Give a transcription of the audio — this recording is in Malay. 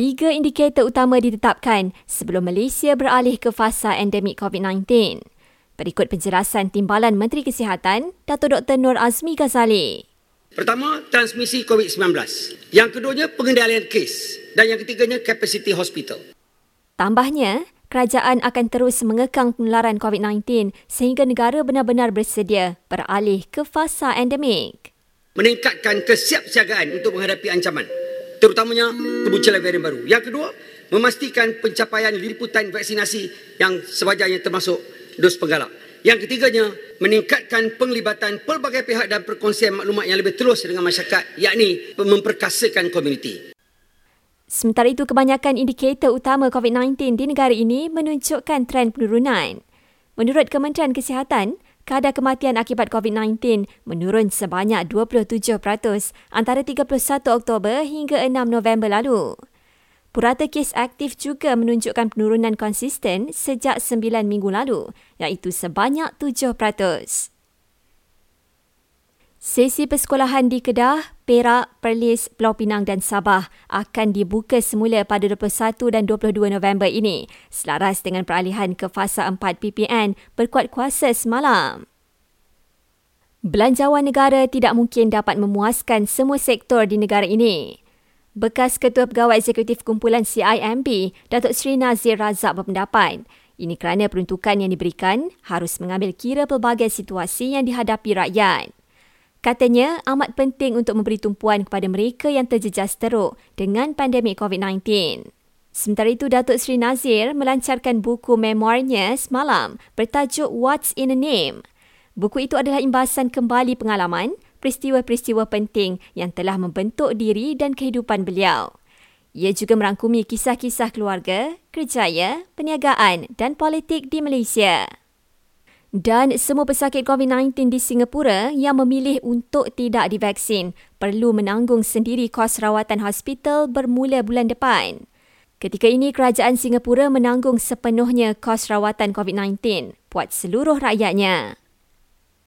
Tiga indikator utama ditetapkan sebelum Malaysia beralih ke fasa endemik COVID-19. Berikut penjelasan Timbalan Menteri Kesihatan, Dato' Dr. Nur Azmi Ghazali. Pertama, transmisi COVID-19. Yang keduanya, pengendalian kes. Dan yang ketiganya, kapasiti hospital. Tambahnya, kerajaan akan terus mengekang penularan COVID-19 sehingga negara benar-benar bersedia beralih ke fasa endemik. Meningkatkan kesiapsiagaan untuk menghadapi ancaman terutamanya kemunculan varian baru. Yang kedua, memastikan pencapaian liputan vaksinasi yang sewajarnya termasuk dos penggalak. Yang ketiganya, meningkatkan penglibatan pelbagai pihak dan perkongsian maklumat yang lebih terus dengan masyarakat, yakni memperkasakan komuniti. Sementara itu, kebanyakan indikator utama COVID-19 di negara ini menunjukkan tren penurunan. Menurut Kementerian Kesihatan, kadar kematian akibat COVID-19 menurun sebanyak 27% antara 31 Oktober hingga 6 November lalu. Purata kes aktif juga menunjukkan penurunan konsisten sejak 9 minggu lalu, iaitu sebanyak 7%. Sesi persekolahan di Kedah, Perak, Perlis, Pulau Pinang dan Sabah akan dibuka semula pada 21 dan 22 November ini selaras dengan peralihan ke fasa 4 PPN berkuat kuasa semalam. Belanjawan negara tidak mungkin dapat memuaskan semua sektor di negara ini. Bekas Ketua Pegawai Eksekutif Kumpulan CIMB, Datuk Sri Nazir Razak berpendapat, ini kerana peruntukan yang diberikan harus mengambil kira pelbagai situasi yang dihadapi rakyat. Katanya amat penting untuk memberi tumpuan kepada mereka yang terjejas teruk dengan pandemik COVID-19. Sementara itu, Datuk Sri Nazir melancarkan buku memoirnya semalam bertajuk What's in a Name. Buku itu adalah imbasan kembali pengalaman, peristiwa-peristiwa penting yang telah membentuk diri dan kehidupan beliau. Ia juga merangkumi kisah-kisah keluarga, kerjaya, perniagaan dan politik di Malaysia. Dan semua pesakit COVID-19 di Singapura yang memilih untuk tidak divaksin perlu menanggung sendiri kos rawatan hospital bermula bulan depan. Ketika ini, kerajaan Singapura menanggung sepenuhnya kos rawatan COVID-19 buat seluruh rakyatnya.